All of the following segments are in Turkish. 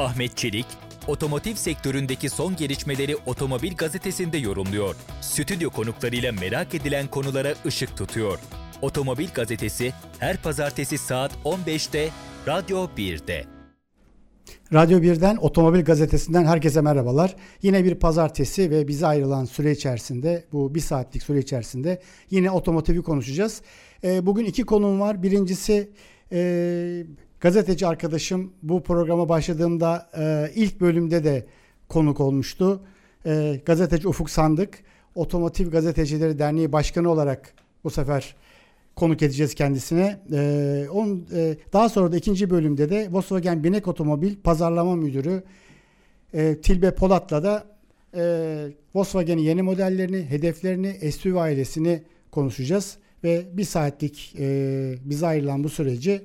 Ahmet Çelik, otomotiv sektöründeki son gelişmeleri Otomobil Gazetesi'nde yorumluyor. Stüdyo konuklarıyla merak edilen konulara ışık tutuyor. Otomobil Gazetesi her pazartesi saat 15'te Radyo 1'de. Radyo 1'den Otomobil Gazetesi'nden herkese merhabalar. Yine bir pazartesi ve bize ayrılan süre içerisinde, bu bir saatlik süre içerisinde yine otomotivi konuşacağız. E, bugün iki konum var. Birincisi e, gazeteci arkadaşım bu programa başladığımda e, ilk bölümde de konuk olmuştu. E, gazeteci Ufuk Sandık, Otomotiv Gazetecileri Derneği Başkanı olarak bu sefer konuk edeceğiz kendisine. Ee, on, e, daha sonra da ikinci bölümde de Volkswagen Binek Otomobil Pazarlama Müdürü e, Tilbe Polat'la da e, Volkswagen'in yeni modellerini, hedeflerini, SUV ailesini konuşacağız. Ve bir saatlik e, bize ayrılan bu süreci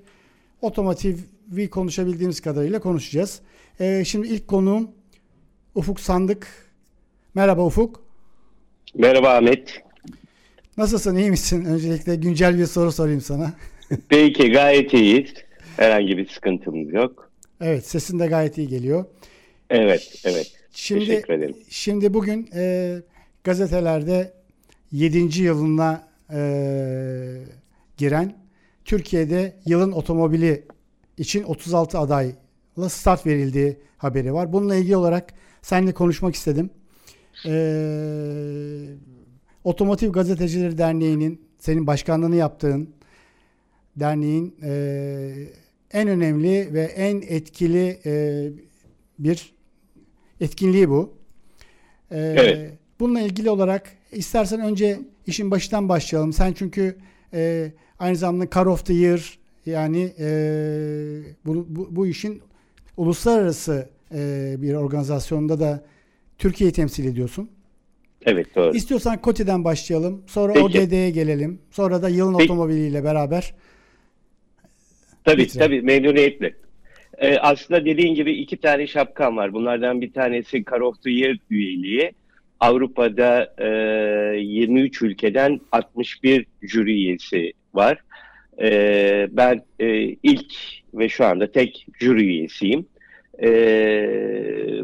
otomotivi konuşabildiğimiz kadarıyla konuşacağız. E, şimdi ilk konuğum Ufuk Sandık. Merhaba Ufuk. Merhaba Ahmet. Nasılsın, iyi misin? Öncelikle güncel bir soru sorayım sana. Peki, gayet iyiyiz. Herhangi bir sıkıntımız yok. Evet, sesin de gayet iyi geliyor. Evet, evet. Şimdi, Teşekkür ederim. Şimdi bugün e, gazetelerde 7. yılına e, giren Türkiye'de yılın otomobili için 36 adayla start verildiği haberi var. Bununla ilgili olarak seninle konuşmak istedim. Eee Otomotiv Gazetecileri Derneği'nin senin başkanlığını yaptığın derneğin e, en önemli ve en etkili e, bir etkinliği bu. E, evet. Bununla ilgili olarak istersen önce işin başından başlayalım. Sen çünkü e, aynı zamanda Car of the Year yani e, bu, bu, bu işin uluslararası e, bir organizasyonda da Türkiye'yi temsil ediyorsun. Evet doğru. İstiyorsan Koti'den başlayalım. Sonra Peki. OGD'ye gelelim. Sonra da yılın Peki. otomobiliyle beraber. Tabii bitirelim. tabii memnuniyetle. Ee, aslında dediğin gibi iki tane şapkam var. Bunlardan bir tanesi Car of the Year üyeliği. Avrupa'da e, 23 ülkeden 61 jüri üyesi var. E, ben e, ilk ve şu anda tek jüri üyesiyim. E,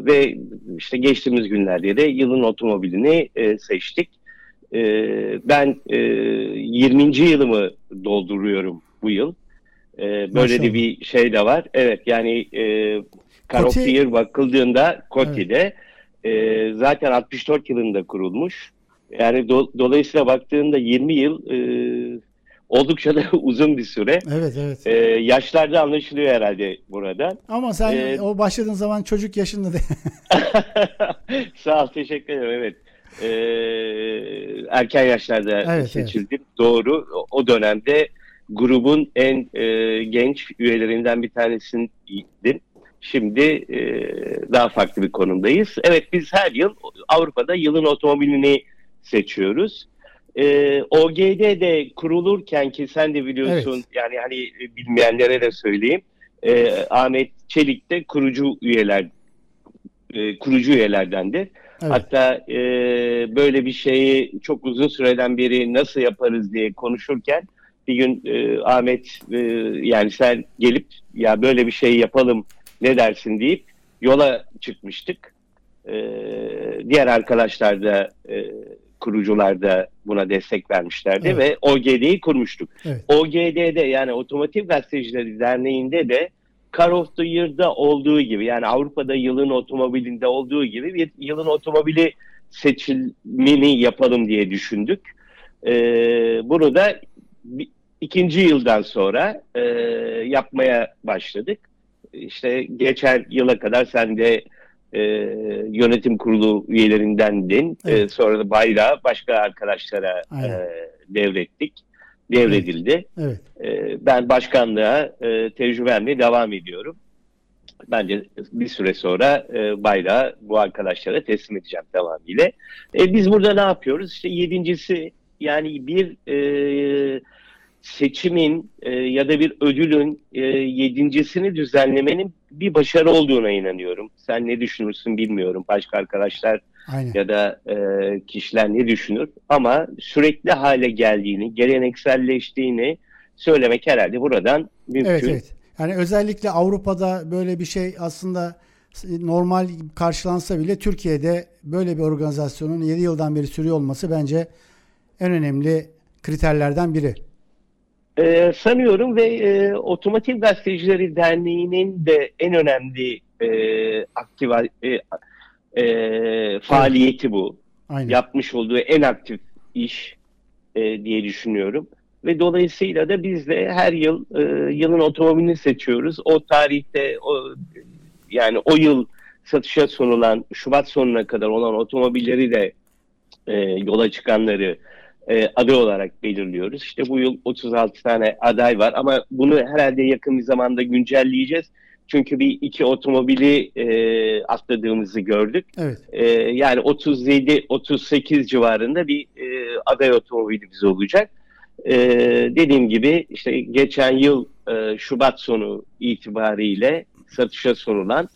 ve işte geçtiğimiz günlerde de yılın otomobilini e, seçtik. E, ben e, 20. yılımı dolduruyorum bu yıl. E, böyle Maşallah. de bir şey de var. Evet yani e, the Year bakıldığında Coty'de evet. e, zaten 64 yılında kurulmuş. Yani do, dolayısıyla baktığında 20 yıl e, oldukça da uzun bir süre. Evet evet. Ee, yaşlarda anlaşılıyor herhalde burada. Ama sen ee, o başladığın zaman çocuk yaşında de. Sağ ol teşekkür ederim evet. Ee, erken yaşlarda evet, seçildim. Evet. Doğru. O dönemde grubun en e, genç üyelerinden bir tanesiydim. Şimdi e, daha farklı bir konumdayız. Evet biz her yıl Avrupa'da yılın otomobilini seçiyoruz. E, ee, OGD de kurulurken ki sen de biliyorsun evet. yani hani bilmeyenlere de söyleyeyim. E, Ahmet Çelik de kurucu üyeler e, kurucu üyelerdendi. Evet. Hatta e, böyle bir şeyi çok uzun süreden beri nasıl yaparız diye konuşurken bir gün e, Ahmet e, yani sen gelip ya böyle bir şey yapalım ne dersin deyip yola çıkmıştık. E, diğer arkadaşlar da e, kurucular da buna destek vermişlerdi evet. ve OGD'yi kurmuştuk. Evet. OGD'de yani Otomotiv Gazetecileri Derneği'nde de Car of the Year'da olduğu gibi yani Avrupa'da yılın otomobilinde olduğu gibi bir yılın otomobili seçilmeni yapalım diye düşündük. Ee, bunu da ikinci yıldan sonra e, yapmaya başladık. İşte geçen yıla kadar sen de e, yönetim kurulu üyelerindendin. E, evet. E, sonra da bayrağı başka arkadaşlara e, devrettik. Devredildi. Evet. E, ben başkanlığa e, tecrübemle devam ediyorum. Bence bir süre sonra e, bayrağı bu arkadaşlara teslim edeceğim tamamıyla. E, biz burada ne yapıyoruz? İşte yedincisi yani bir e, seçimin e, ya da bir ödülün e, yedincisini düzenlemenin bir başarı olduğuna inanıyorum. Sen ne düşünürsün bilmiyorum. Başka arkadaşlar Aynen. ya da e, kişiler ne düşünür? Ama sürekli hale geldiğini, gelenekselleştiğini söylemek herhalde buradan mümkün. Evet, evet. Yani özellikle Avrupa'da böyle bir şey aslında normal karşılansa bile Türkiye'de böyle bir organizasyonun 7 yıldan beri sürüyor olması bence en önemli kriterlerden biri. Ee, sanıyorum ve e, Otomotiv Gazetecileri Derneği'nin de en önemli e, aktiva, e, e, faaliyeti bu. Aynen. Yapmış olduğu en aktif iş e, diye düşünüyorum. Ve dolayısıyla da biz de her yıl e, yılın otomobilini seçiyoruz. O tarihte o yani o yıl satışa sunulan Şubat sonuna kadar olan otomobilleri de e, yola çıkanları e, aday olarak belirliyoruz. İşte bu yıl 36 tane aday var ama bunu herhalde yakın bir zamanda güncelleyeceğiz. Çünkü bir iki otomobili e, atladığımızı gördük. Evet. E, yani 37-38 civarında bir e, aday otomobilimiz olacak. E, dediğim gibi işte geçen yıl e, Şubat sonu itibariyle satışa sunulan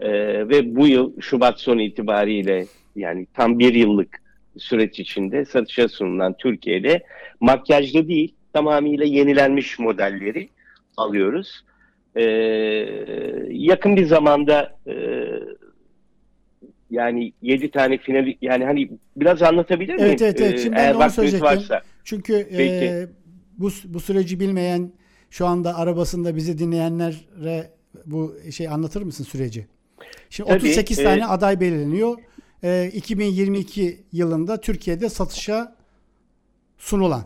e, ve bu yıl Şubat sonu itibariyle yani tam bir yıllık süreç içinde satışa sunulan Türkiye'de makyajlı değil tamamıyla yenilenmiş modelleri alıyoruz. Ee, yakın bir zamanda e, yani 7 tane final yani hani biraz anlatabilir miyim? Evet evet, evet. Şimdi Eğer vaktiniz varsa. Çünkü e, bu, bu süreci bilmeyen şu anda arabasında bizi dinleyenlere bu şey anlatır mısın süreci? Şimdi Tabii, 38 e, tane aday belirleniyor. E, 2022 yılında Türkiye'de satışa sunulan.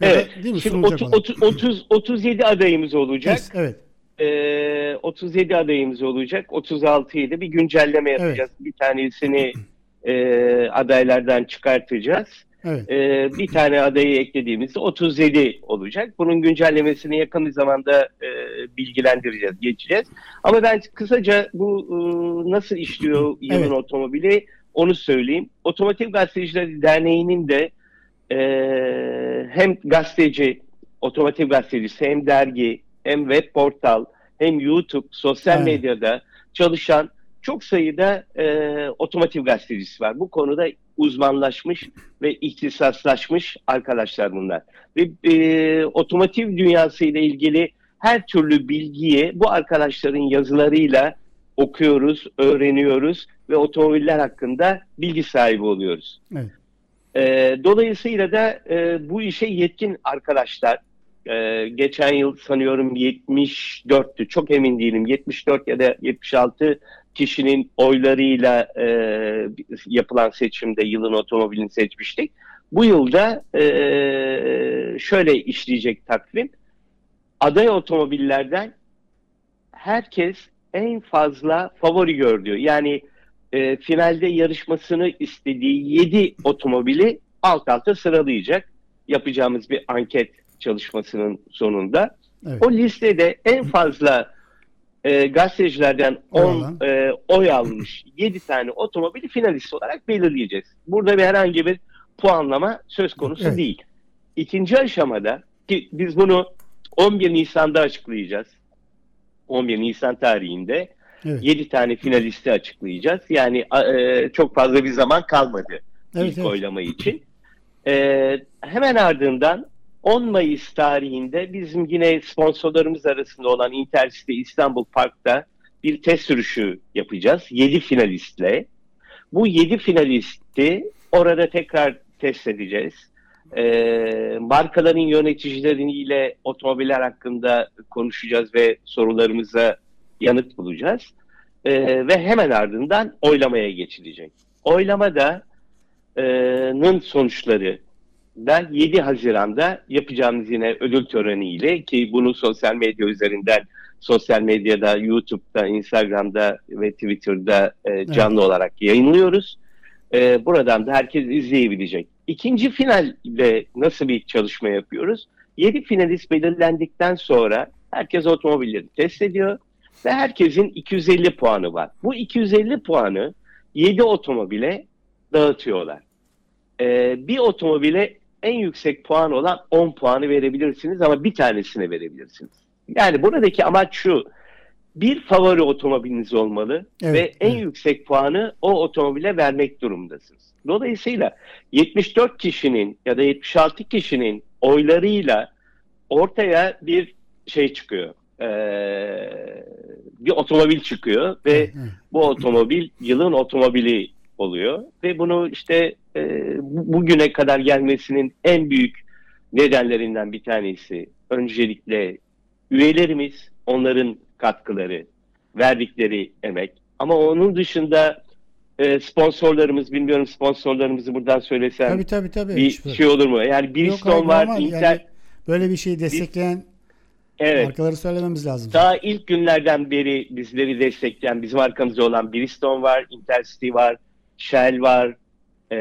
Evet. Da, değil mi? Şimdi 30, 30, 30, 37 adayımız olacak. Evet. E, 37 adayımız olacak. 36'yı da bir güncelleme yapacağız. Evet. Bir tanesini e, adaylardan çıkartacağız. Evet. E, bir tane adayı eklediğimizde 37 olacak. Bunun güncellemesini yakın bir zamanda e, bilgilendireceğiz, geçeceğiz. Ama ben kısaca bu e, nasıl işliyor yılın evet. otomobili onu söyleyeyim. Otomotiv Gazetecileri Derneği'nin de e, hem gazeteci, otomotiv gazetecisi hem dergi hem web portal hem YouTube, sosyal evet. medyada çalışan çok sayıda e, otomotiv gazetecisi var. Bu konuda uzmanlaşmış ve ihtisaslaşmış arkadaşlar bunlar. Ve e, otomotiv dünyası ile ilgili her türlü bilgiyi bu arkadaşların yazılarıyla okuyoruz, öğreniyoruz ve otomobiller hakkında bilgi sahibi oluyoruz. Evet. E, dolayısıyla da e, bu işe yetkin arkadaşlar, e, geçen yıl sanıyorum 74'tü, çok emin değilim, 74 ya da 76 kişinin oylarıyla e, yapılan seçimde yılın otomobilini seçmiştik. Bu yılda e, şöyle işleyecek takvim. Aday otomobillerden herkes en fazla favori gördüğü yani e, finalde yarışmasını istediği 7 otomobili alt alta sıralayacak. Yapacağımız bir anket çalışmasının sonunda. Evet. O listede en fazla e, gazetecilerden 10 e, oy almış 7 tane otomobili finalist olarak belirleyeceğiz. Burada bir herhangi bir puanlama söz konusu evet. değil. İkinci aşamada ki biz bunu 11 Nisan'da açıklayacağız. 11 Nisan tarihinde evet. 7 tane finalisti açıklayacağız. Yani e, çok fazla bir zaman kalmadı evet, ilk evet. oylama için. E, hemen ardından 10 Mayıs tarihinde bizim yine sponsorlarımız arasında olan Intercity İstanbul Park'ta bir test sürüşü yapacağız. 7 finalistle. Bu 7 finalisti orada tekrar test edeceğiz. Ee, markaların yöneticileriyle otomobiller hakkında konuşacağız ve sorularımıza yanıt bulacağız. Ee, ve hemen ardından oylamaya geçilecek. Oylamada e, sonuçları da 7 Haziran'da yapacağımız yine ödül töreniyle ki bunu sosyal medya üzerinden sosyal medyada, YouTube'da, Instagram'da ve Twitter'da e, canlı evet. olarak yayınlıyoruz. E, buradan da herkes izleyebilecek. İkinci finalde nasıl bir çalışma yapıyoruz? 7 finalist belirlendikten sonra herkes otomobilleri test ediyor ve herkesin 250 puanı var. Bu 250 puanı 7 otomobile dağıtıyorlar. Ee, bir otomobile en yüksek puan olan 10 puanı verebilirsiniz ama bir tanesine verebilirsiniz. Yani buradaki amaç şu. Bir favori otomobiliniz olmalı evet, ve en evet. yüksek puanı o otomobile vermek durumundasınız. Dolayısıyla 74 kişinin ya da 76 kişinin oylarıyla ortaya bir şey çıkıyor. Ee, bir otomobil çıkıyor ve bu otomobil yılın otomobili oluyor ve bunu işte e, bugüne kadar gelmesinin en büyük nedenlerinden bir tanesi öncelikle üyelerimiz, onların katkıları, verdikleri emek. Ama onun dışında e, sponsorlarımız, bilmiyorum sponsorlarımızı buradan söylesem tabii, tabii, tabii. bir şey olur mu? Yani Bridgestone var, Inter... Yani böyle bir şeyi destekleyen evet. markaları söylememiz lazım. Daha ilk günlerden beri bizleri destekleyen, bizim arkamızda olan Bridgestone var, Intercity var, Shell var, ee,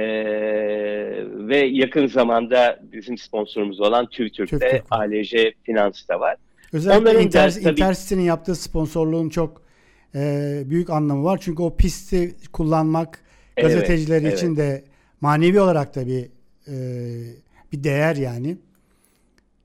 ve yakın zamanda bizim sponsorumuz olan TÜVTÜRK'te TÜV ALJ Finans da var. Özellikle Onların Inter. Intercity'nin yaptığı sponsorluğun çok e, büyük anlamı var. Çünkü o pisti kullanmak evet, gazeteciler evet. için de manevi olarak da bir e, bir değer yani.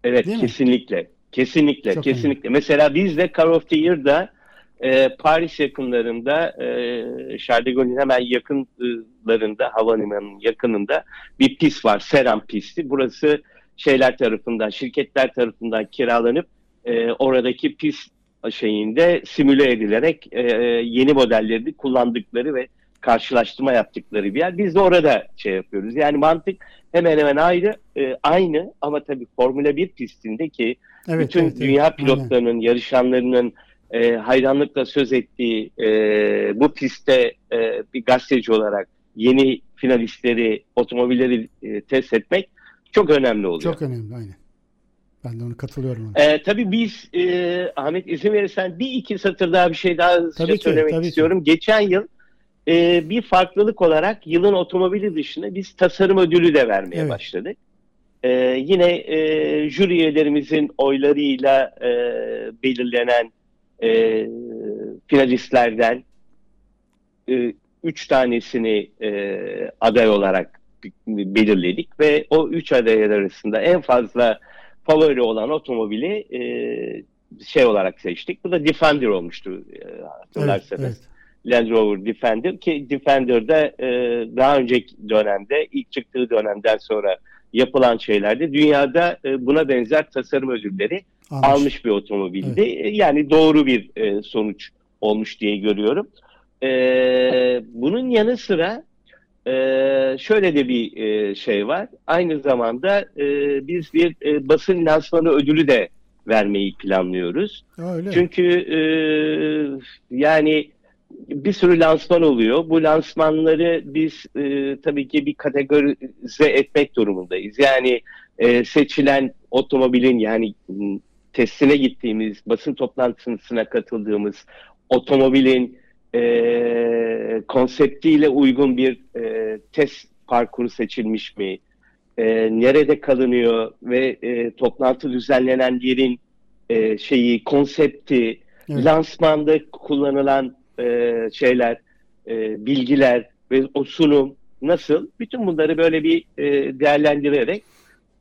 Evet Değil kesinlikle. Mi? Kesinlikle. Çok kesinlikle. Önemli. Mesela biz de Car of the Year'da e, Paris yakınlarında e, Charles de Gaulle'in hemen yakınlarında havalimanının yakınında bir pist var. Seram pisti. Burası şeyler tarafından, şirketler tarafından kiralanıp e, oradaki pist şeyinde simüle edilerek e, yeni modellerini kullandıkları ve karşılaştırma yaptıkları bir yer. Biz de orada şey yapıyoruz. Yani mantık hemen hemen ayrı, e, aynı ama tabii Formula 1 pistindeki evet, bütün evet, dünya evet, pilotlarının, aynen. yarışanlarının e, hayranlıkla söz ettiği e, bu pistte e, bir gazeteci olarak yeni finalistleri, otomobilleri e, test etmek çok önemli oluyor. Çok önemli, aynen. Ben de onu katılıyorum. Ee, tabii biz e, Ahmet izin verirsen bir iki satır daha bir şey daha tabii ki, söylemek tabii istiyorum. Ki. Geçen yıl e, bir farklılık olarak yılın otomobili dışında biz tasarım ödülü de vermeye evet. başladık. E, yine e, jüri üyelerimizin oylarıyla e, belirlenen e, finalistlerden e, üç tanesini e, aday olarak belirledik ve o üç aday arasında en fazla favori olan otomobili e, şey olarak seçtik. Bu da Defender olmuştu e, hatırlarsanız. Evet, evet. Land Rover Defender ki Defender'da e, daha önceki dönemde ilk çıktığı dönemden sonra yapılan şeylerde dünyada e, buna benzer tasarım ödülleri almış, almış bir otomobildi. Evet. E, yani doğru bir e, sonuç olmuş diye görüyorum. E, bunun yanı sıra e, şöyle de bir e, şey var. Aynı zamanda e, biz bir e, basın lansmanı ödülü de vermeyi planlıyoruz. Öyle. Çünkü e, yani bir sürü lansman oluyor. Bu lansmanları biz e, tabii ki bir kategorize etmek durumundayız. Yani e, seçilen otomobilin yani testine gittiğimiz, basın toplantısına katıldığımız otomobilin e, konseptiyle uygun bir e, test parkuru seçilmiş mi? E, nerede kalınıyor ve e, toplantı düzenlenen yerin e, şeyi, konsepti, evet. lansmanda kullanılan e, şeyler, e, bilgiler ve o sunum nasıl? Bütün bunları böyle bir e, değerlendirerek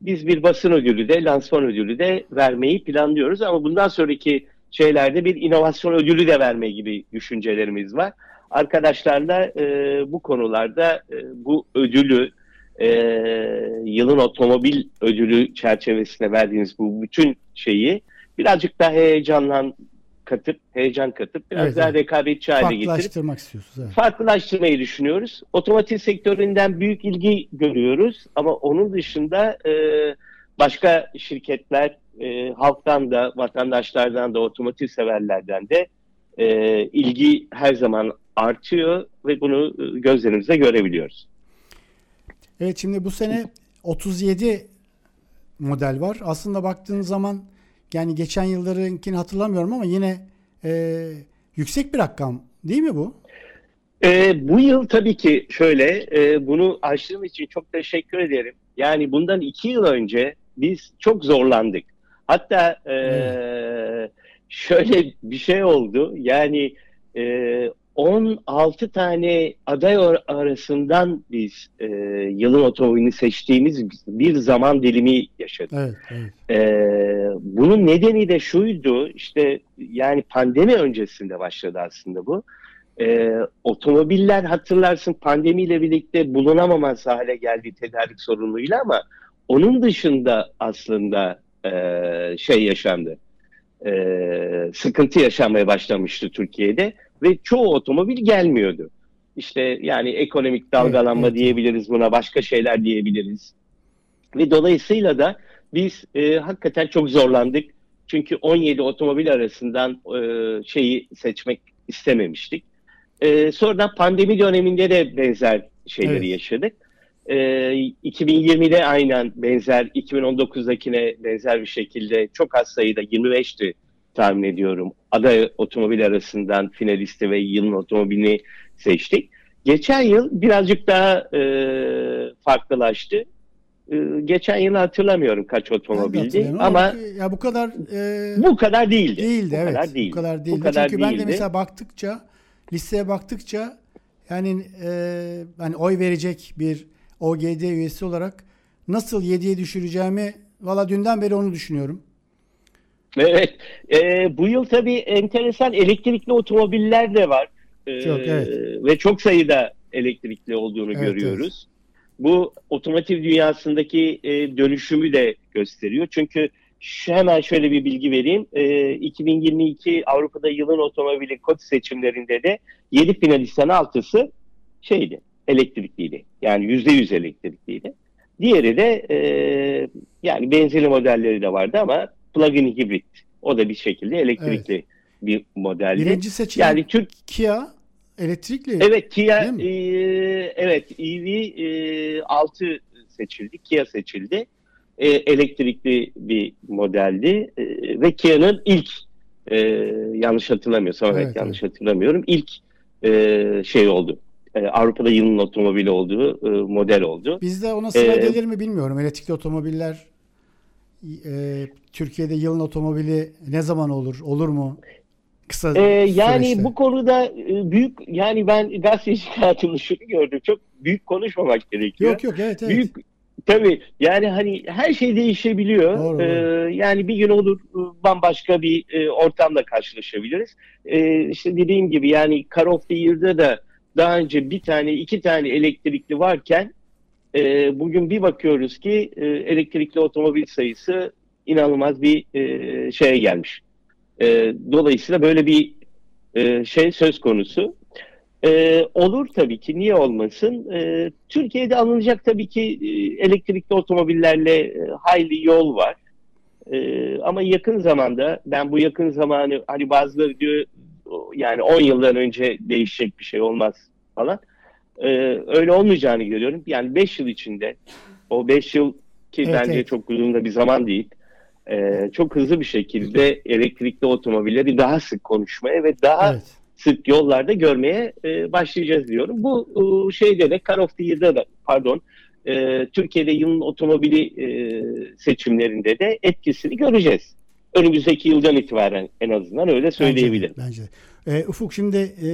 biz bir basın ödülü de, lansman ödülü de vermeyi planlıyoruz. Ama bundan sonraki şeylerde bir inovasyon ödülü de verme gibi düşüncelerimiz var. Arkadaşlarla e, bu konularda e, bu ödülü e, yılın otomobil ödülü çerçevesinde verdiğiniz bu bütün şeyi birazcık daha heyecanlan katıp, heyecan katıp biraz evet, daha rekabetçi hale getirip farklılaştırmak istiyorsunuz. Evet. Farklılaştırmayı düşünüyoruz. Otomotiv sektöründen büyük ilgi görüyoruz ama onun dışında e, başka şirketler e, halktan da, vatandaşlardan da, otomotiv severlerden de e, ilgi her zaman artıyor ve bunu e, gözlerimizle görebiliyoruz. Evet şimdi bu sene 37 model var. Aslında baktığınız zaman yani geçen yıllarınkini hatırlamıyorum ama yine e, yüksek bir rakam değil mi bu? E, bu yıl tabii ki şöyle e, bunu açtığım için çok teşekkür ederim. Yani bundan iki yıl önce biz çok zorlandık. Hatta e, şöyle bir şey oldu. Yani e, 16 tane aday arasından biz e, yılın otomobilini seçtiğimiz bir zaman dilimi yaşadık. Evet, evet. E, bunun nedeni de şuydu, işte yani pandemi öncesinde başladı aslında bu. E, otomobiller hatırlarsın pandemiyle birlikte bulunamamaz hale geldi tedarik sorunuyla ama onun dışında aslında e, şey yaşandı. e, sıkıntı yaşanmaya başlamıştı Türkiye'de ve çoğu otomobil gelmiyordu. İşte yani ekonomik dalgalanma evet, evet. diyebiliriz buna, başka şeyler diyebiliriz. Ve dolayısıyla da biz e, hakikaten çok zorlandık. Çünkü 17 otomobil arasından e, şeyi seçmek istememiştik. E, sonradan pandemi döneminde de benzer şeyleri evet. yaşadık. E, 2020'de aynen benzer, 2019'dakine benzer bir şekilde çok az sayıda 25'ti tahmin ediyorum. Aday otomobil arasından finalisti ve yılın otomobilini seçtik. Geçen yıl birazcık daha e, farklılaştı. E, geçen yıl hatırlamıyorum kaç otomobildi ama ya bu kadar e, bu kadar değildi. Değildi bu evet. Kadar değildi. Bu kadar değildi. Bu kadar Çünkü değildi. ben de mesela baktıkça listeye baktıkça yani e, hani oy verecek bir OGD üyesi olarak nasıl 7'ye düşüreceğimi valla dünden beri onu düşünüyorum. Evet. E, bu yıl tabii enteresan elektrikli otomobiller de var. E, çok, evet. Ve çok sayıda elektrikli olduğunu evet, görüyoruz. Evet. Bu otomotiv dünyasındaki e, dönüşümü de gösteriyor. Çünkü şu, hemen şöyle bir bilgi vereyim. E, 2022 Avrupa'da yılın otomobili kod seçimlerinde de 7 finalistten 6'sı şeydi, elektrikliydi. Yani %100 elektrikliydi. Diğeri de e, yani benzinli modelleri de vardı ama plug-in hibrit. O da bir şekilde elektrikli evet. bir modeldi. Birinci seçim yani Türk Kia elektrikli. Evet Kia e, evet EV e, 6 seçildi. Kia seçildi. E, elektrikli bir modeldi e, ve Kia'nın ilk e, yanlış hatırlamıyorsam evet, evet yanlış hatırlamıyorum ilk e, şey oldu. E, Avrupa'da yılın otomobili olduğu e, model oldu. Bizde ona sıra ee, gelir mi bilmiyorum. Elektrikli otomobiller e, Türkiye'de yılın otomobili ne zaman olur? Olur mu? Kısa ee, yani süreçte. bu konuda e, büyük yani ben gazeteci hayatımda şunu gördüm. Çok büyük konuşmamak gerekiyor. Yok yok evet evet. Büyük Tabii yani hani her şey değişebiliyor. Doğru, ee, Yani bir gün olur bambaşka bir e, ortamla karşılaşabiliriz. Ee, işte dediğim gibi yani Car of the Year'da da daha önce bir tane iki tane elektrikli varken e, bugün bir bakıyoruz ki e, elektrikli otomobil sayısı inanılmaz bir e, şeye gelmiş. E, dolayısıyla böyle bir e, şey söz konusu. E, olur tabii ki, niye olmasın? E, Türkiye'de alınacak tabii ki e, elektrikli otomobillerle e, hayli yol var. E, ama yakın zamanda, ben bu yakın zamanı, hani bazıları diyor yani 10 yıldan önce değişecek bir şey olmaz falan. E, öyle olmayacağını görüyorum. Yani 5 yıl içinde, o 5 yıl ki evet, bence evet. çok uzun da bir zaman değil e, çok hızlı bir şekilde elektrikli otomobilleri daha sık konuşmaya ve daha evet. sık yollarda görmeye e, başlayacağız diyorum. Bu e, şeyde de Car of the Year'da da pardon e, Türkiye'de yılın otomobili e, seçimlerinde de etkisini göreceğiz. Önümüzdeki yıldan itibaren en azından öyle söyleyebilirim. Bence, bence. E, Ufuk şimdi e,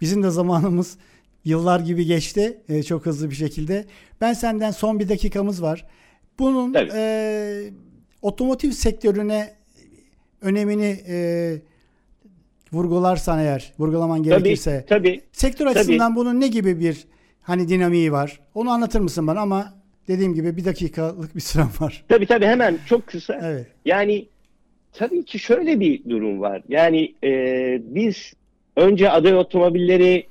bizim de zamanımız yıllar gibi geçti e, çok hızlı bir şekilde. Ben senden son bir dakikamız var. Bunun e, otomotiv sektörüne önemini e, vurgularsan eğer, vurgulaman gerekirse. Tabii, tabii. Sektör tabii. açısından bunun ne gibi bir hani dinamiği var? Onu anlatır mısın bana ama dediğim gibi bir dakikalık bir sürem var. Tabii tabii hemen çok kısa. Evet. Yani tabii ki şöyle bir durum var. Yani e, biz önce aday otomobilleri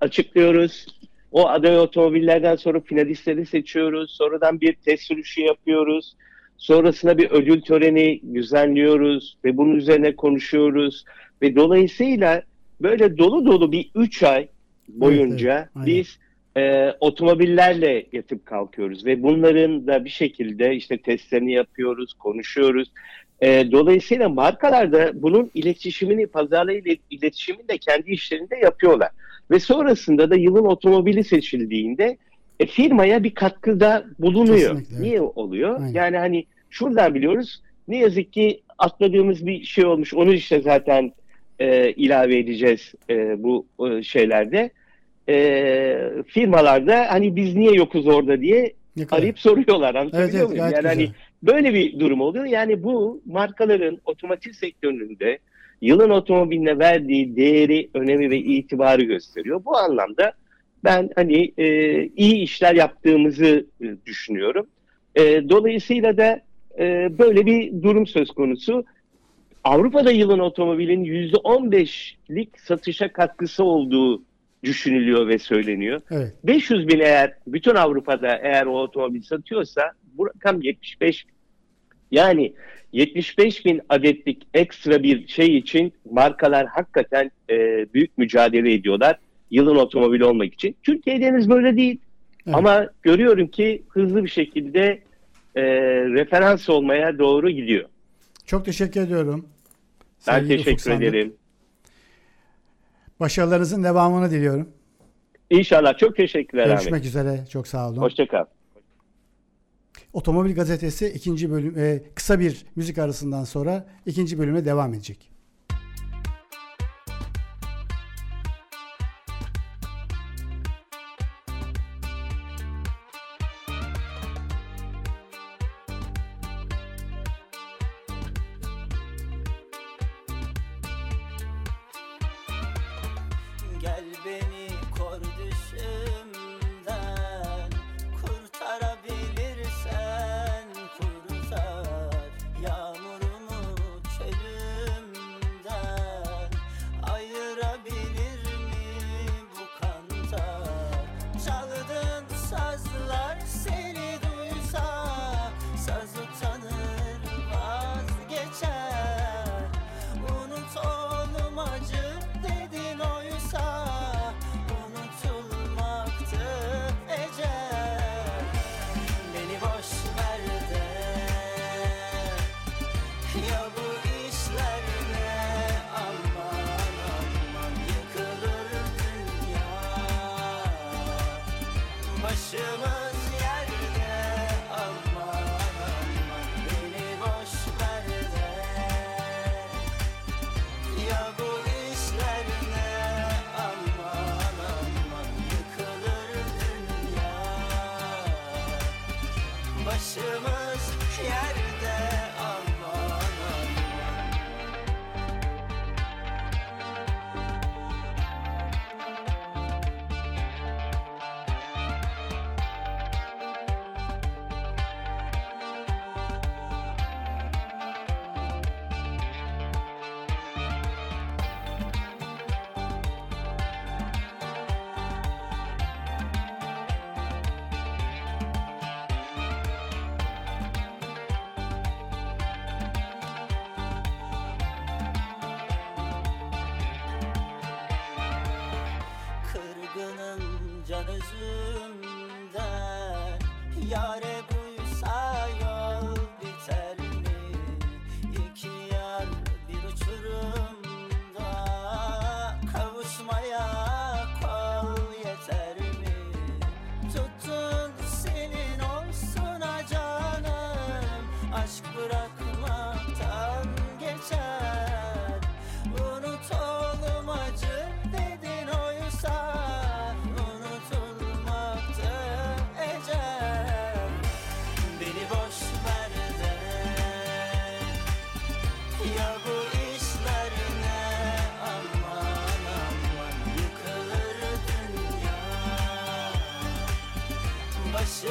açıklıyoruz. O aday otomobillerden sonra finalistleri seçiyoruz. Sonradan bir test sürüşü yapıyoruz. Sonrasında bir ödül töreni düzenliyoruz ve bunun üzerine konuşuyoruz. Ve dolayısıyla böyle dolu dolu bir üç ay boyunca evet, evet, biz e, otomobillerle yatıp kalkıyoruz ve bunların da bir şekilde işte testlerini yapıyoruz, konuşuyoruz. E, dolayısıyla markalar da bunun iletişimini, pazarla iletişimini de kendi işlerinde yapıyorlar. Ve sonrasında da yılın otomobili seçildiğinde e, firmaya bir katkıda bulunuyor. Kesinlikle, Niye oluyor? Aynen. Yani hani şuradan biliyoruz. Ne yazık ki atladığımız bir şey olmuş. Onu işte zaten e, ilave edeceğiz e, bu e, şeylerde. E, firmalarda hani biz niye yokuz orada diye arayıp soruyorlar. Evet, evet, muyum? Yani hani böyle bir durum oluyor. Yani bu markaların otomotiv sektöründe yılın otomobiline verdiği değeri, önemi ve itibarı gösteriyor. Bu anlamda ben hani e, iyi işler yaptığımızı e, düşünüyorum. E, dolayısıyla da e, böyle bir durum söz konusu. Avrupa'da yılın otomobilin %15'lik satışa katkısı olduğu düşünülüyor ve söyleniyor. Evet. 500 bin eğer bütün Avrupa'da eğer o otomobil satıyorsa bu rakam 75 bin. Yani 75 bin adetlik ekstra bir şey için markalar hakikaten e, büyük mücadele ediyorlar yılın otomobili olmak için. Türkiye'de henüz böyle değil. Evet. Ama görüyorum ki hızlı bir şekilde e, referans olmaya doğru gidiyor. Çok teşekkür ediyorum. Ben teşekkür ederim. Başarılarınızın devamını diliyorum. İnşallah. Çok teşekkürler Görüşmek abi. üzere. Çok sağ olun. Hoşçakal. Otomobil Gazetesi ikinci bölüm e, kısa bir müzik arasından sonra ikinci bölüme devam edecek. başımız yerde.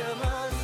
yaşamaz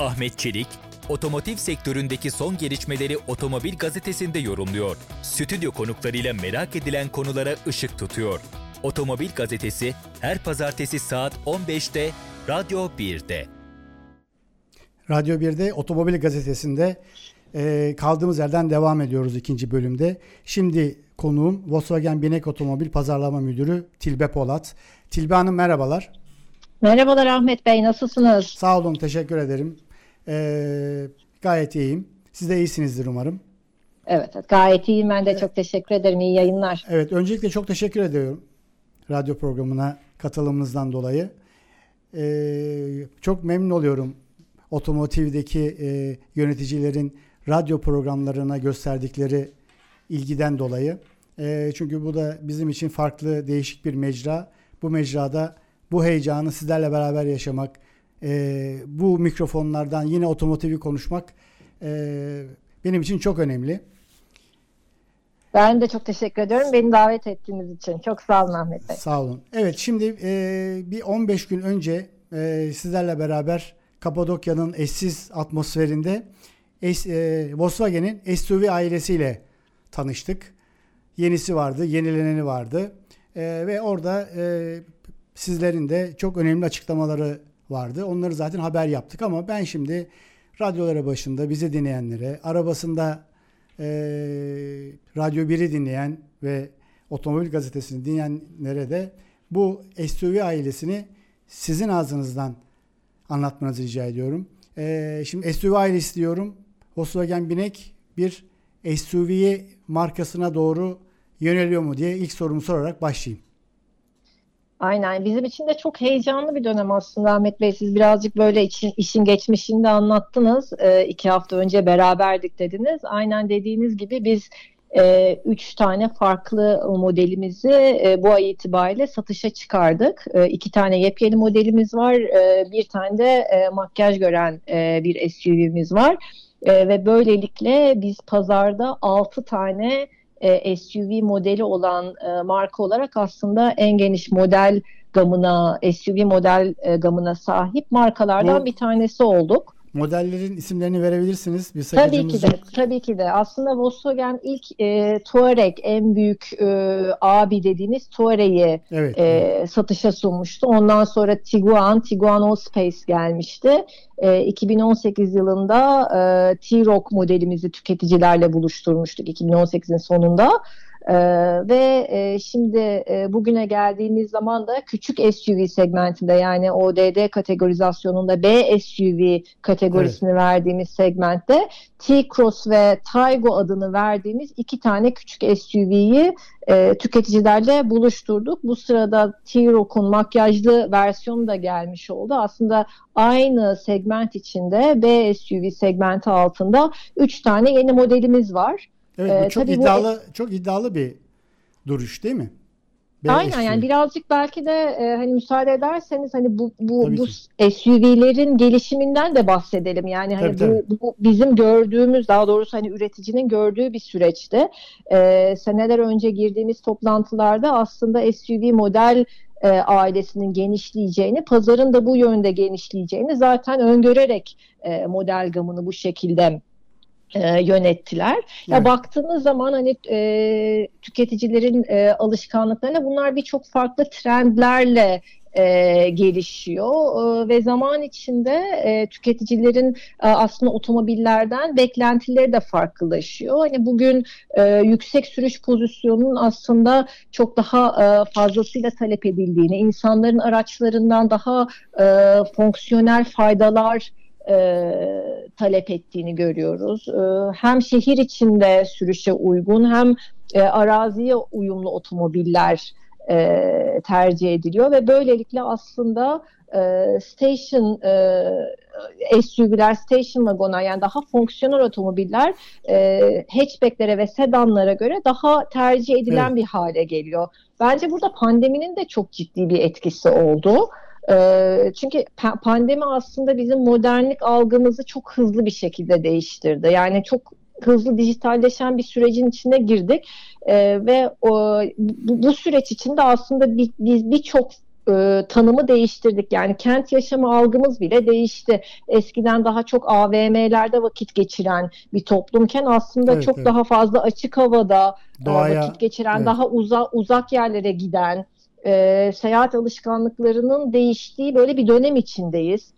Ahmet Çelik, otomotiv sektöründeki son gelişmeleri Otomobil Gazetesi'nde yorumluyor. Stüdyo konuklarıyla merak edilen konulara ışık tutuyor. Otomobil Gazetesi her pazartesi saat 15'te Radyo 1'de. Radyo 1'de Otomobil Gazetesi'nde E, kaldığımız yerden devam ediyoruz ikinci bölümde. Şimdi konuğum Volkswagen Binek Otomobil Pazarlama Müdürü Tilbe Polat. Tilbe Hanım merhabalar. Merhabalar Ahmet Bey nasılsınız? Sağ olun teşekkür ederim. Ee, gayet iyiyim. Siz de iyisinizdir umarım. Evet gayet iyiyim ben de çok teşekkür ederim. İyi yayınlar. Evet öncelikle çok teşekkür ediyorum radyo programına katılımınızdan dolayı. Ee, çok memnun oluyorum otomotivdeki e, yöneticilerin radyo programlarına gösterdikleri ilgiden dolayı. E, çünkü bu da bizim için farklı, değişik bir mecra. Bu mecrada bu heyecanı sizlerle beraber yaşamak, e, bu mikrofonlardan yine otomotivi konuşmak e, benim için çok önemli. Ben de çok teşekkür ediyorum beni davet ettiğiniz için. Çok sağ olun Ahmet Bey. Sağ olun. Evet şimdi e, bir 15 gün önce e, sizlerle beraber Kapadokya'nın eşsiz atmosferinde es, e, Volkswagen'in SUV ailesiyle tanıştık. Yenisi vardı, yenileneni vardı e, ve orada e, sizlerin de çok önemli açıklamaları vardı. Onları zaten haber yaptık ama ben şimdi radyolara başında bizi dinleyenlere, arabasında e, Radyo 1'i dinleyen ve Otomobil Gazetesi'ni dinleyenlere de bu SUV ailesini sizin ağzınızdan anlatmanızı rica ediyorum. E, şimdi SUV ailesi diyorum. Volkswagen Binek bir SUV markasına doğru yöneliyor mu diye ilk sorumu sorarak başlayayım. Aynen. Bizim için de çok heyecanlı bir dönem aslında Ahmet Bey. Siz birazcık böyle için, işin geçmişini de anlattınız. E, iki hafta önce beraberdik dediniz. Aynen dediğiniz gibi biz e, üç tane farklı modelimizi e, bu ay itibariyle satışa çıkardık. E, iki tane yepyeni modelimiz var. E, bir tane de e, makyaj gören e, bir SUV'miz var. E, ve böylelikle biz pazarda altı tane e, SUV modeli olan e, marka olarak aslında en geniş model gamına, SUV model e, gamına sahip markalardan Bu, bir tanesi olduk. Modellerin isimlerini verebilirsiniz. Bir tabii ki de, yok. tabii ki de. Aslında Volkswagen ilk e, Touareg en büyük e, abi dediğiniz Touareg'i evet, e, satışa sunmuştu. Ondan sonra Tiguan, Tiguan All-Space gelmişti. E, 2018 yılında e, T-Roc modelimizi tüketicilerle buluşturmuştuk 2018'in sonunda. Ee, ve e, şimdi e, bugüne geldiğimiz zaman da küçük SUV segmentinde yani ODD kategorizasyonunda B SUV kategorisini evet. verdiğimiz segmentte T-Cross ve Taygo adını verdiğimiz iki tane küçük SUV'yi e, tüketicilerle buluşturduk. Bu sırada T-Roc'un makyajlı versiyonu da gelmiş oldu. Aslında aynı segment içinde B SUV segmenti altında üç tane yeni modelimiz var. Evet bu çok ee, iddialı bu... çok iddialı bir duruş değil mi? B Aynen SUV. yani birazcık belki de e, hani müsaade ederseniz hani bu bu tabii bu SUV'lerin gelişiminden de bahsedelim. Yani hani tabii, bu, bu bizim gördüğümüz daha doğrusu hani üreticinin gördüğü bir süreçti. E, seneler önce girdiğimiz toplantılarda aslında SUV model e, ailesinin genişleyeceğini, pazarın da bu yönde genişleyeceğini zaten öngörerek e, model gamını bu şekilde e, yönettiler. Evet. Ya baktığınız zaman hani e, tüketicilerin e, alışkanlıklarına bunlar birçok farklı trendlerle e, gelişiyor e, ve zaman içinde e, tüketicilerin e, aslında otomobillerden beklentileri de farklılaşıyor. Hani bugün e, yüksek sürüş pozisyonunun aslında çok daha e, fazlasıyla talep edildiğini, insanların araçlarından daha e, fonksiyonel faydalar e, talep ettiğini görüyoruz. E, hem şehir içinde sürüşe uygun hem e, araziye uyumlu otomobiller e, tercih ediliyor ve böylelikle aslında e, station e, SUV'ler, station wagon'a yani daha fonksiyonel otomobiller e, hatchbacklere ve sedanlara göre daha tercih edilen evet. bir hale geliyor. Bence burada pandeminin de çok ciddi bir etkisi oldu. Ee, çünkü pandemi aslında bizim modernlik algımızı çok hızlı bir şekilde değiştirdi. Yani çok hızlı dijitalleşen bir sürecin içine girdik ee, ve o, bu, bu süreç içinde aslında biz birçok e, tanımı değiştirdik. Yani kent yaşamı algımız bile değişti. Eskiden daha çok AVM'lerde vakit geçiren bir toplumken aslında evet, çok evet. daha fazla açık havada e, Doğaya, vakit geçiren, evet. daha uza, uzak yerlere giden, e, seyahat alışkanlıklarının değiştiği böyle bir dönem içindeyiz.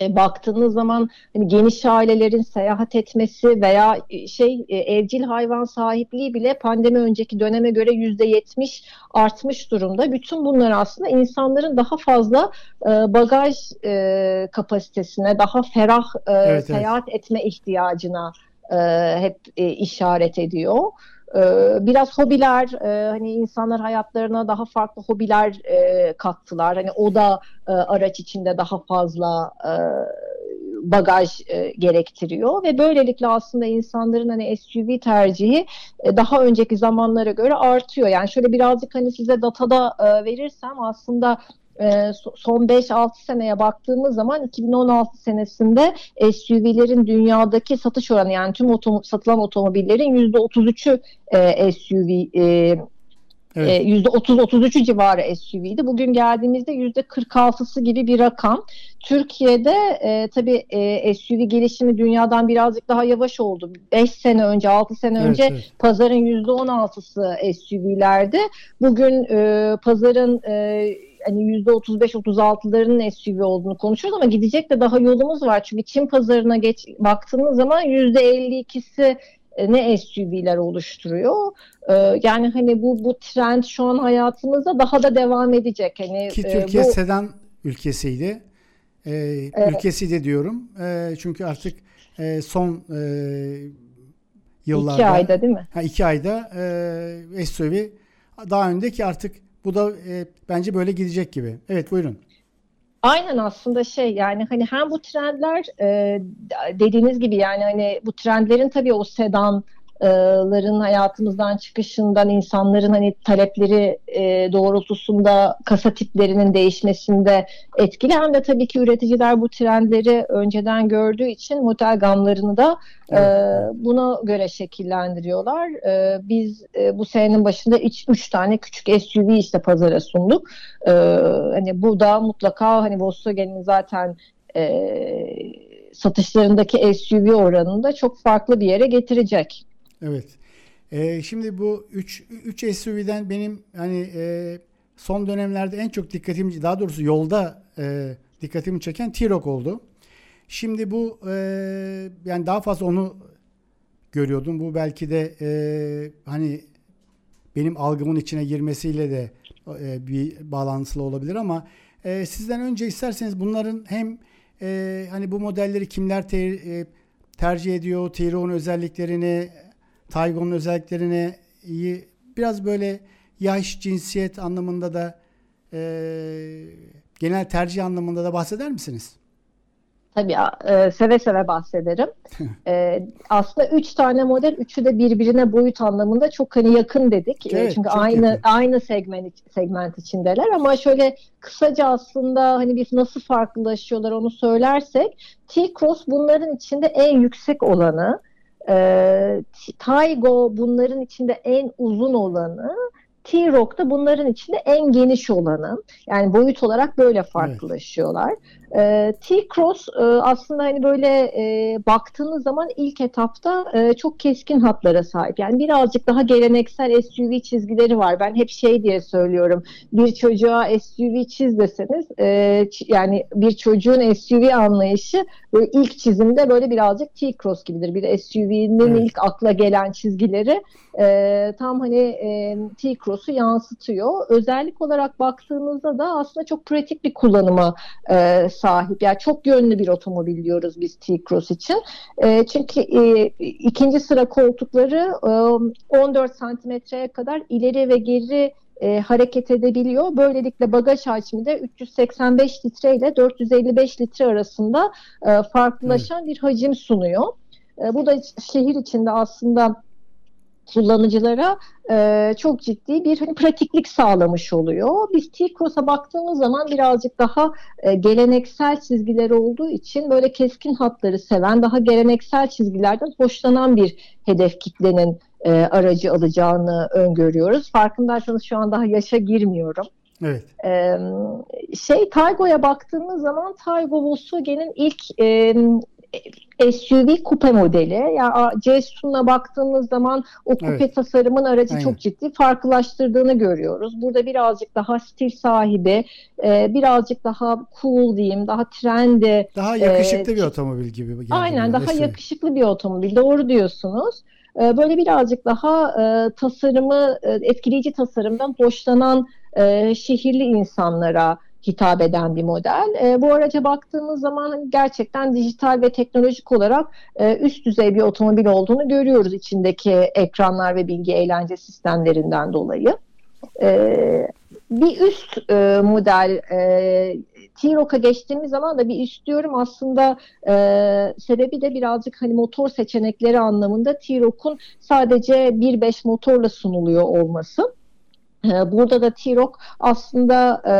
e, baktığınız zaman hani geniş ailelerin seyahat etmesi veya e, şey e, evcil hayvan sahipliği bile pandemi önceki döneme göre yüzde yetmiş artmış durumda. Bütün bunlar aslında insanların daha fazla e, bagaj e, kapasitesine, daha ferah e, evet, seyahat evet. etme ihtiyacına e, hep e, işaret ediyor. Ee, biraz hobiler e, hani insanlar hayatlarına daha farklı hobiler e, kattılar. Hani o da e, araç içinde daha fazla bagaj gerektiriyor ve böylelikle aslında insanların hani SUV tercihi daha önceki zamanlara göre artıyor. Yani şöyle birazcık hani size datada verirsem aslında e, son 5-6 seneye baktığımız zaman 2016 senesinde SUV'lerin dünyadaki satış oranı yani tüm otom satılan otomobillerin %33'ü e, SUV e, Evet. %30-33'ü civarı SUV'ydi. Bugün geldiğimizde %46'sı gibi bir rakam. Türkiye'de e, tabii e, SUV gelişimi dünyadan birazcık daha yavaş oldu. 5 sene önce, 6 sene evet, önce evet. pazarın %16'sı SUV'lerdi. Bugün e, pazarın e, hani %35-36'larının SUV olduğunu konuşuyoruz ama gidecek de daha yolumuz var. Çünkü Çin pazarına geç baktığımız zaman %52'si e, ne SUV'ler oluşturuyor. Ee, yani hani bu bu trend şu an hayatımızda daha da devam edecek. Hani ki e, Türkiye bu... sedan ülkesiydi. Ee, evet. Ülkesi diyorum. Ee, çünkü artık e, son e, yıllarda iki ayda değil mi? Ha, iki ayda e, SUV daha öndeki artık bu da e, bence böyle gidecek gibi. Evet buyurun. Aynen aslında şey yani hani hem bu trendler e, dediğiniz gibi yani hani bu trendlerin tabii o sedan ların hayatımızdan çıkışından insanların hani talepleri e, doğrultusunda kasa tiplerinin değişmesinde etkili hem de tabii ki üreticiler bu trendleri önceden gördüğü için model gamlarını da e, buna göre şekillendiriyorlar. E, biz e, bu senenin başında üç, üç tane küçük SUV işte pazara sunduk. E, hani bu da mutlaka hani Volkswagen'in zaten e, satışlarındaki SUV oranını çok farklı bir yere getirecek. Evet. Ee, şimdi bu 3 3 SUV'den benim hani e, son dönemlerde en çok dikkatimi daha doğrusu yolda e, dikkatimi çeken T-Roc oldu. Şimdi bu e, yani daha fazla onu görüyordum. Bu belki de e, hani benim algımın içine girmesiyle de e, bir bağlantılı olabilir ama e, sizden önce isterseniz bunların hem e, hani bu modelleri kimler ter, e, tercih ediyor, T-Roc'un özelliklerini Taygon'un özelliklerini iyi biraz böyle yaş, cinsiyet anlamında da e, genel tercih anlamında da bahseder misiniz? Tabii e, seve seve bahsederim. e, aslında üç tane model, üçü de birbirine boyut anlamında çok hani yakın dedik. E, evet, Çünkü aynı yakın. aynı segment segment içindeler ama şöyle kısaca aslında hani biz nasıl farklılaşıyorlar onu söylersek T-Cross bunların içinde en yüksek olanı. E, Taygo bunların içinde en uzun olanı. T-Rock da bunların içinde en geniş olanı. Yani boyut olarak böyle farklılaşıyorlar. Evet. E, T-Cross e, aslında hani böyle e, baktığınız zaman ilk etapta e, çok keskin hatlara sahip. Yani birazcık daha geleneksel SUV çizgileri var. Ben hep şey diye söylüyorum. Bir çocuğa SUV çiz deseniz e, yani bir çocuğun SUV anlayışı böyle ilk çizimde böyle birazcık T-Cross gibidir. Bir SUV'nin evet. ilk akla gelen çizgileri e, tam hani e, T-Cross'u yansıtıyor. Özellik olarak baktığınızda da aslında çok pratik bir kullanıma e, sahip. Yani çok yönlü bir otomobil diyoruz biz T-Cross için. E, çünkü e, ikinci sıra koltukları e, 14 santimetreye kadar ileri ve geri e, hareket edebiliyor. Böylelikle bagaj hacmi de 385 litre ile 455 litre arasında e, farklılaşan evet. bir hacim sunuyor. E, bu da şehir içinde aslında kullanıcılara e, çok ciddi bir hani, pratiklik sağlamış oluyor. Biz T-Cross'a baktığımız zaman birazcık daha e, geleneksel çizgileri olduğu için böyle keskin hatları seven, daha geleneksel çizgilerden hoşlanan bir hedef kitlenin e, aracı alacağını öngörüyoruz. Farkındaysanız şu an daha yaşa girmiyorum. Evet. Ee, şey Taygo'ya baktığımız zaman Taygo Volkswagen'in ilk e, SUV kupe modeli. Ya yani Cesun'a baktığımız zaman o kupe evet. tasarımın aracı Aynen. çok ciddi farklılaştırdığını görüyoruz. Burada birazcık daha stil sahibi, e, birazcık daha cool diyeyim, daha trendy. Daha yakışıklı e, bir otomobil gibi. Aynen, daha SUV. yakışıklı bir otomobil. Doğru diyorsunuz. E, böyle birazcık daha e, tasarımı, e, etkileyici tasarımdan hoşlanan e, şehirli insanlara hitap eden bir model. E, bu araca baktığımız zaman gerçekten dijital ve teknolojik olarak e, üst düzey bir otomobil olduğunu görüyoruz içindeki ekranlar ve bilgi eğlence sistemlerinden dolayı. E, bir üst e, model e, T-Rock'a geçtiğimiz zaman da bir üst diyorum aslında e, sebebi de birazcık hani motor seçenekleri anlamında T-Rock'un sadece 1.5 motorla sunuluyor olması. E, burada da T-Rock aslında e,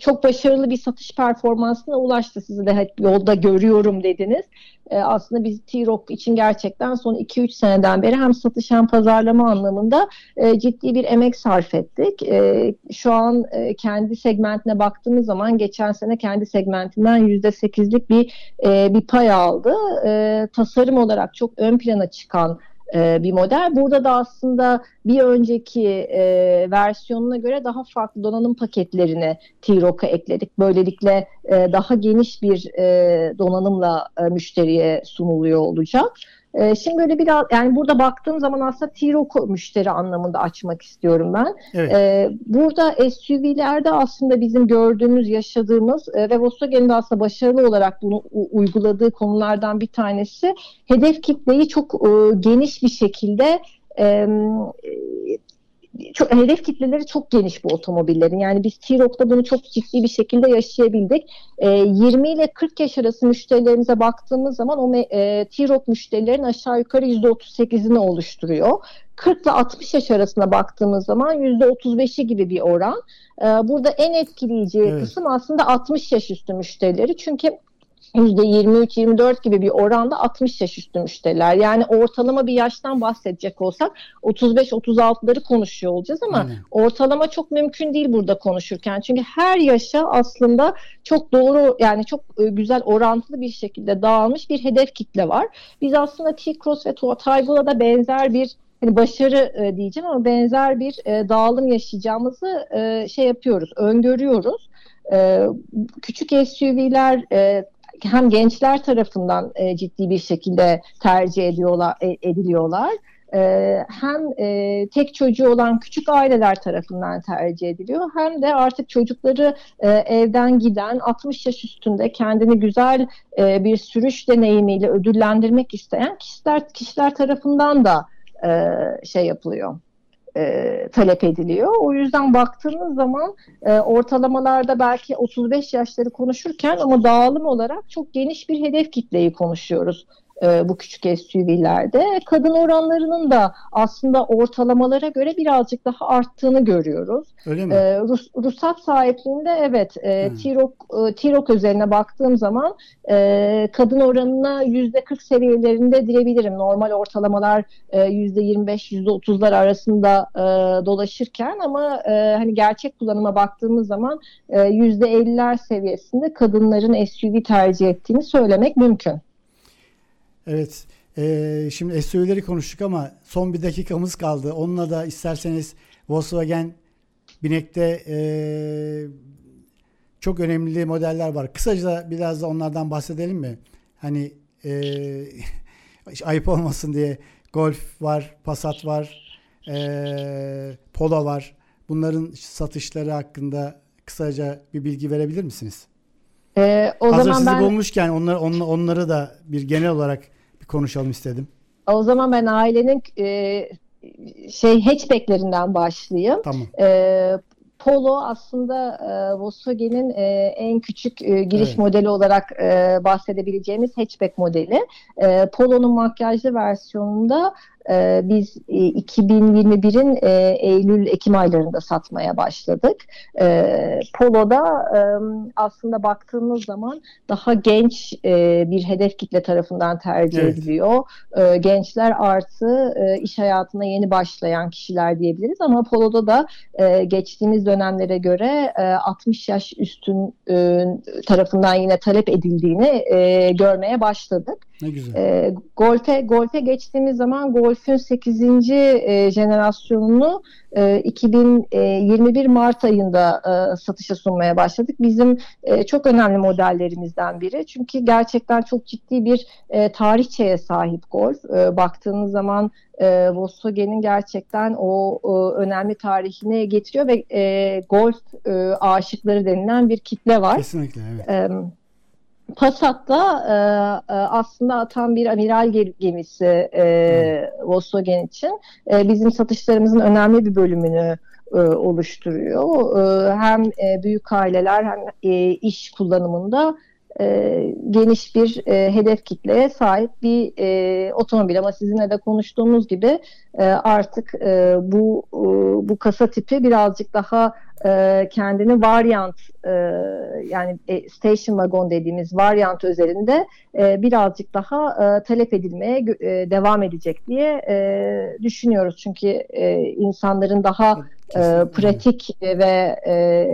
çok başarılı bir satış performansına ulaştı. Sizi de hep yolda görüyorum dediniz. E, aslında biz T-Rock için gerçekten son 2-3 seneden beri hem satış hem pazarlama anlamında e, ciddi bir emek sarf ettik. E, şu an e, kendi segmentine baktığımız zaman geçen sene kendi segmentinden %8'lik bir e, bir pay aldı. E, tasarım olarak çok ön plana çıkan e, bir model. Burada da aslında bir önceki e, versiyonuna göre daha farklı donanım paketlerini T-Rock'a ekledik. Böylelikle e, daha geniş bir e, donanımla e, müşteriye sunuluyor olacak. Ee, şimdi böyle biraz yani burada baktığım zaman aslında T-Roc müşteri anlamında açmak istiyorum ben. Evet. Ee, burada SUV'lerde aslında bizim gördüğümüz, yaşadığımız e, ve Volkswagen'in de aslında başarılı olarak bunu uyguladığı konulardan bir tanesi hedef kitleyi çok e, geniş bir şekilde e, çok, hedef kitleleri çok geniş bu otomobillerin. Yani biz T-Roc'ta bunu çok ciddi bir şekilde yaşayabildik. E, ee, 20 ile 40 yaş arası müşterilerimize baktığımız zaman o e, T-Roc müşterilerin aşağı yukarı %38'ini oluşturuyor. 40 ile 60 yaş arasına baktığımız zaman %35'i gibi bir oran. E, burada en etkileyici evet. kısım aslında 60 yaş üstü müşterileri. Çünkü %23-24 gibi bir oranda 60 yaş üstü müşteriler. Yani ortalama bir yaştan bahsedecek olsak 35-36'ları konuşuyor olacağız ama Aynen. ortalama çok mümkün değil burada konuşurken. Çünkü her yaşa aslında çok doğru yani çok e, güzel orantılı bir şekilde dağılmış bir hedef kitle var. Biz aslında T-Cross ve Taygo'da da benzer bir hani başarı e, diyeceğim ama benzer bir e, dağılım yaşayacağımızı e, şey yapıyoruz, öngörüyoruz. E, küçük SUV'ler e, hem gençler tarafından e, ciddi bir şekilde tercih ediyorlar e, ediliyorlar. E, hem e, tek çocuğu olan küçük aileler tarafından tercih ediliyor hem de artık çocukları e, evden giden 60 yaş üstünde kendini güzel e, bir sürüş deneyimiyle ödüllendirmek isteyen kişiler kişiler tarafından da e, şey yapılıyor e, talep ediliyor. O yüzden baktığınız zaman e, ortalamalarda belki 35 yaşları konuşurken ama dağılım olarak çok geniş bir hedef kitleyi konuşuyoruz e, bu küçük SUV'lerde. Kadın oranlarının da aslında ortalamalara göre birazcık daha arttığını görüyoruz. Öyle mi? E, Rus, ruhsat sahipliğinde evet e, hmm. T-Roc, e, T-Roc üzerine baktığım zaman e, kadın oranına %40 seviyelerinde diyebilirim. Normal ortalamalar e, %25-%30'lar arasında e, dolaşırken ama e, hani gerçek kullanıma baktığımız zaman e, %50'ler seviyesinde kadınların SUV tercih ettiğini söylemek mümkün. Evet. Ee, şimdi SUV'leri konuştuk ama son bir dakikamız kaldı. Onunla da isterseniz Volkswagen Binek'te e, çok önemli modeller var. Kısaca biraz da onlardan bahsedelim mi? Hani e, ayıp olmasın diye Golf var, Passat var, e, Polo var. Bunların satışları hakkında kısaca bir bilgi verebilir misiniz? Ee, o Hazır zaman sizi ben... bulmuşken onları, onları, onları da bir genel olarak konuşalım istedim. O zaman ben ailenin e, şey hatchbacklerinden başlayayım. Tamam. E, Polo aslında e, Volkswagen'in e, en küçük e, giriş evet. modeli olarak e, bahsedebileceğimiz hatchback modeli. E, Polo'nun makyajlı versiyonunda e, biz e, 2021'in e, Eylül-Ekim aylarında satmaya başladık. E, Polo'da e, aslında baktığımız zaman daha genç e, bir hedef kitle tarafından tercih evet. ediliyor. E, gençler artı e, iş hayatına yeni başlayan kişiler diyebiliriz ama Polo'da da e, geçtiğimiz dönemlere göre e, 60 yaş üstün e, tarafından yine talep edildiğini e, görmeye başladık. Ne güzel. E, golfe, golfe geçtiğimiz zaman golfün 8. E, jenerasyonunu e, 2021 Mart ayında e, satışa sunmaya başladık. Bizim e, çok önemli modellerimizden biri. Çünkü gerçekten çok ciddi bir e, tarihçeye sahip golf. E, baktığınız zaman e, Volkswagen'in gerçekten o e, önemli tarihini getiriyor ve e, golf e, aşıkları denilen bir kitle var. Kesinlikle evet. E, Passat'ta e, e, aslında atan bir amiral gemisi e, Volkswagen için e, bizim satışlarımızın önemli bir bölümünü e, oluşturuyor. E, hem e, büyük aileler hem e, iş kullanımında e, geniş bir e, hedef kitleye sahip bir e, otomobil ama sizinle de konuştuğumuz gibi e, artık e, bu e, bu kasa tipi birazcık daha e, kendini varyant e, yani e, station wagon dediğimiz varyant özelinde e, birazcık daha e, talep edilmeye e, devam edecek diye e, düşünüyoruz. Çünkü e, insanların daha e, pratik ve e,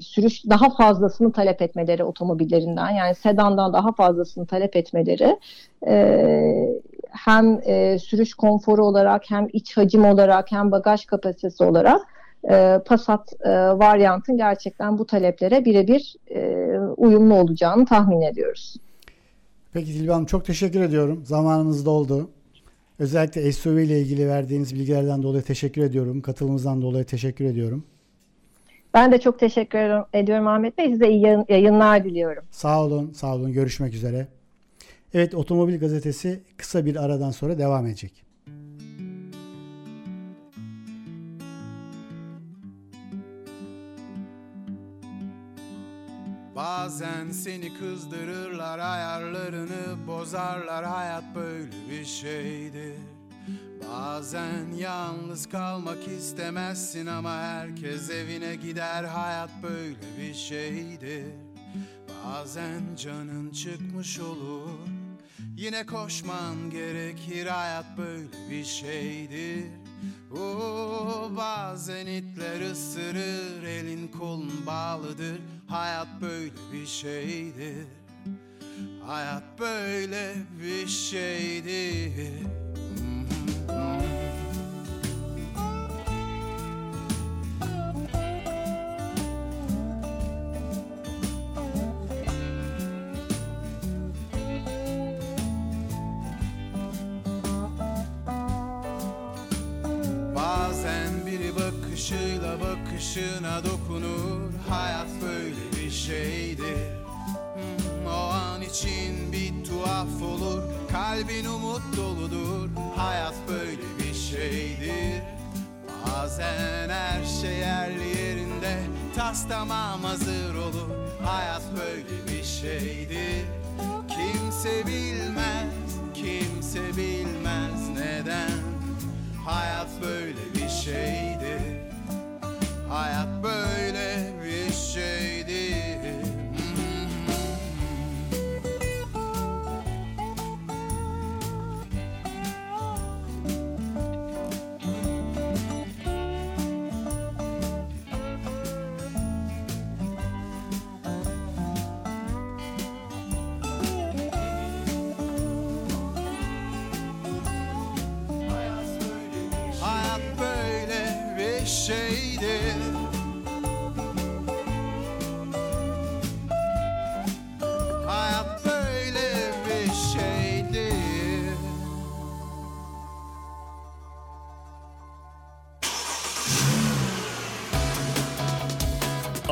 sürüş daha fazlasını talep etmeleri otomobillerinden yani sedandan daha fazlasını talep etmeleri e, hem e, sürüş konforu olarak hem iç hacim olarak hem bagaj kapasitesi olarak e, Passat e, varyantın gerçekten bu taleplere birebir e, uyumlu olacağını tahmin ediyoruz. Peki Dilbe Hanım çok teşekkür ediyorum. Zamanımız doldu. Özellikle SUV ile ilgili verdiğiniz bilgilerden dolayı teşekkür ediyorum. Katılımınızdan dolayı teşekkür ediyorum. Ben de çok teşekkür ediyorum Ahmet Bey. Size iyi yayınlar diliyorum. Sağ olun, sağ olun. Görüşmek üzere. Evet, Otomobil Gazetesi kısa bir aradan sonra devam edecek. Bazen seni kızdırırlar ayarlarını bozarlar. Hayat böyle bir şeydir. Bazen yalnız kalmak istemezsin ama herkes evine gider. Hayat böyle bir şeydir. Bazen canın çıkmış olur. Yine koşman gerekir. Hayat böyle bir şeydir Oo, bazen itler ısırır elin kolun bağlıdır. Hayat böyle bir şeydir. Hayat böyle bir şeydir bakışına dokunur Hayat böyle bir şeydir hmm, O an için bir tuhaf olur Kalbin umut doludur Hayat böyle bir şeydir Bazen her şey yerli yerinde Tas tamam hazır olur Hayat böyle bir şeydir Kimse bilmez, kimse bilmez neden Hayat böyle bir şeydir Hayat böyle bir şeydi. Hayat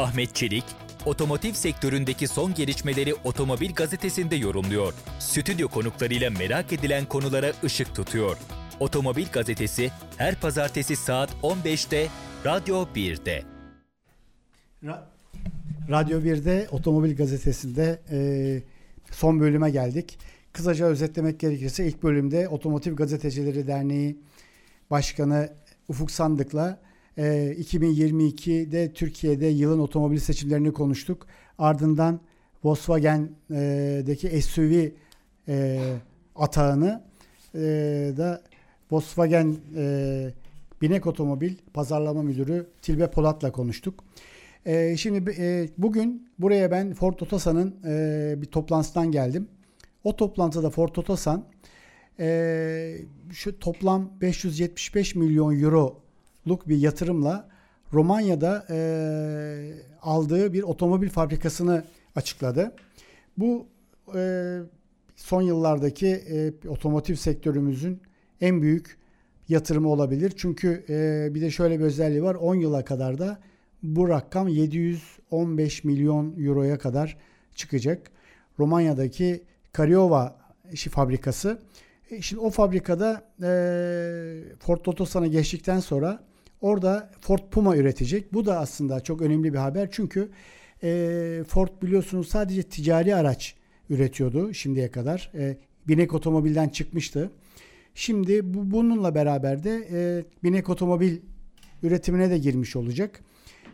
Ahmet Çelik, otomotiv sektöründeki son gelişmeleri Otomobil Gazetesi'nde yorumluyor. Stüdyo konuklarıyla merak edilen konulara ışık tutuyor. Otomobil Gazetesi her pazartesi saat 15'te Radyo 1'de. Ra- Radyo 1'de Otomobil Gazetesi'nde e, son bölüme geldik. Kısaca özetlemek gerekirse ilk bölümde Otomotiv Gazetecileri Derneği Başkanı Ufuk Sandık'la 2022'de Türkiye'de yılın otomobil seçimlerini konuştuk. Ardından Volkswagen'deki SUV atağını da Volkswagen Binek Otomobil Pazarlama Müdürü Tilbe Polat'la konuştuk. E, şimdi e, bugün buraya ben Ford Otosan'ın e, bir toplantısından geldim. O toplantıda Ford Otosan e, şu toplam 575 milyon euroluk bir yatırımla Romanya'da e, aldığı bir otomobil fabrikasını açıkladı. Bu e, son yıllardaki e, otomotiv sektörümüzün en büyük yatırımı olabilir. Çünkü e, bir de şöyle bir özelliği var. 10 yıla kadar da bu rakam 715 milyon euroya kadar çıkacak. Romanya'daki Kariova fabrikası. E, şimdi o fabrikada e, Ford Otosan'a geçtikten sonra orada Ford Puma üretecek. Bu da aslında çok önemli bir haber. Çünkü e, Ford biliyorsunuz sadece ticari araç üretiyordu şimdiye kadar. E, binek otomobilden çıkmıştı. Şimdi bu, bununla beraber de e, binek otomobil üretimine de girmiş olacak.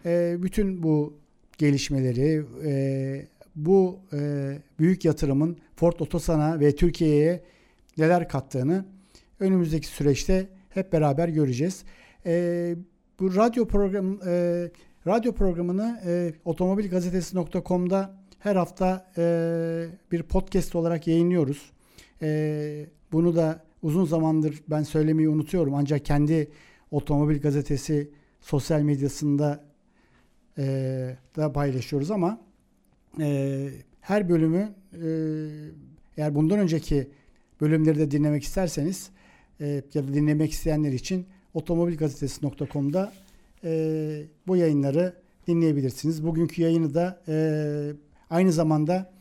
E, bütün bu gelişmeleri, e, bu e, büyük yatırımın Ford Otosan'a ve Türkiye'ye neler kattığını önümüzdeki süreçte hep beraber göreceğiz. E, bu radyo program e, radyo programını e, otomobilgazetesi.com'da her hafta e, bir podcast olarak yayınlıyoruz. E, bunu da uzun zamandır ben söylemeyi unutuyorum ancak kendi otomobil gazetesi sosyal medyasında e, da paylaşıyoruz ama e, her bölümü e, eğer bundan önceki bölümleri de dinlemek isterseniz e, ya da dinlemek isteyenler için otomobilgazetesi.com'da e, bu yayınları dinleyebilirsiniz. Bugünkü yayını da e, aynı zamanda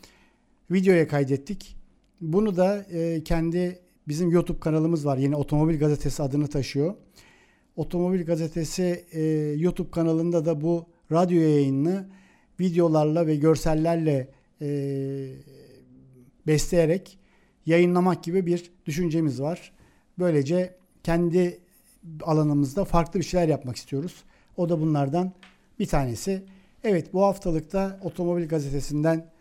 videoya kaydettik. Bunu da e, kendi bizim YouTube kanalımız var. Yine Otomobil Gazetesi adını taşıyor. Otomobil Gazetesi e, YouTube kanalında da bu radyo yayınını videolarla ve görsellerle e, besleyerek yayınlamak gibi bir düşüncemiz var. Böylece kendi alanımızda farklı bir şeyler yapmak istiyoruz. O da bunlardan bir tanesi. Evet bu haftalıkta Otomobil Gazetesi'nden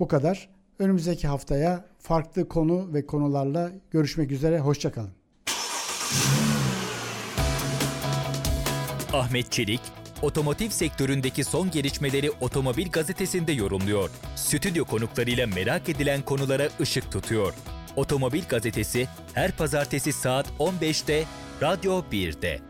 bu kadar. Önümüzdeki haftaya farklı konu ve konularla görüşmek üzere. Hoşçakalın. Ahmet Çelik, otomotiv sektöründeki son gelişmeleri Otomobil Gazetesi'nde yorumluyor. Stüdyo konuklarıyla merak edilen konulara ışık tutuyor. Otomobil Gazetesi her pazartesi saat 15'te Radyo 1'de.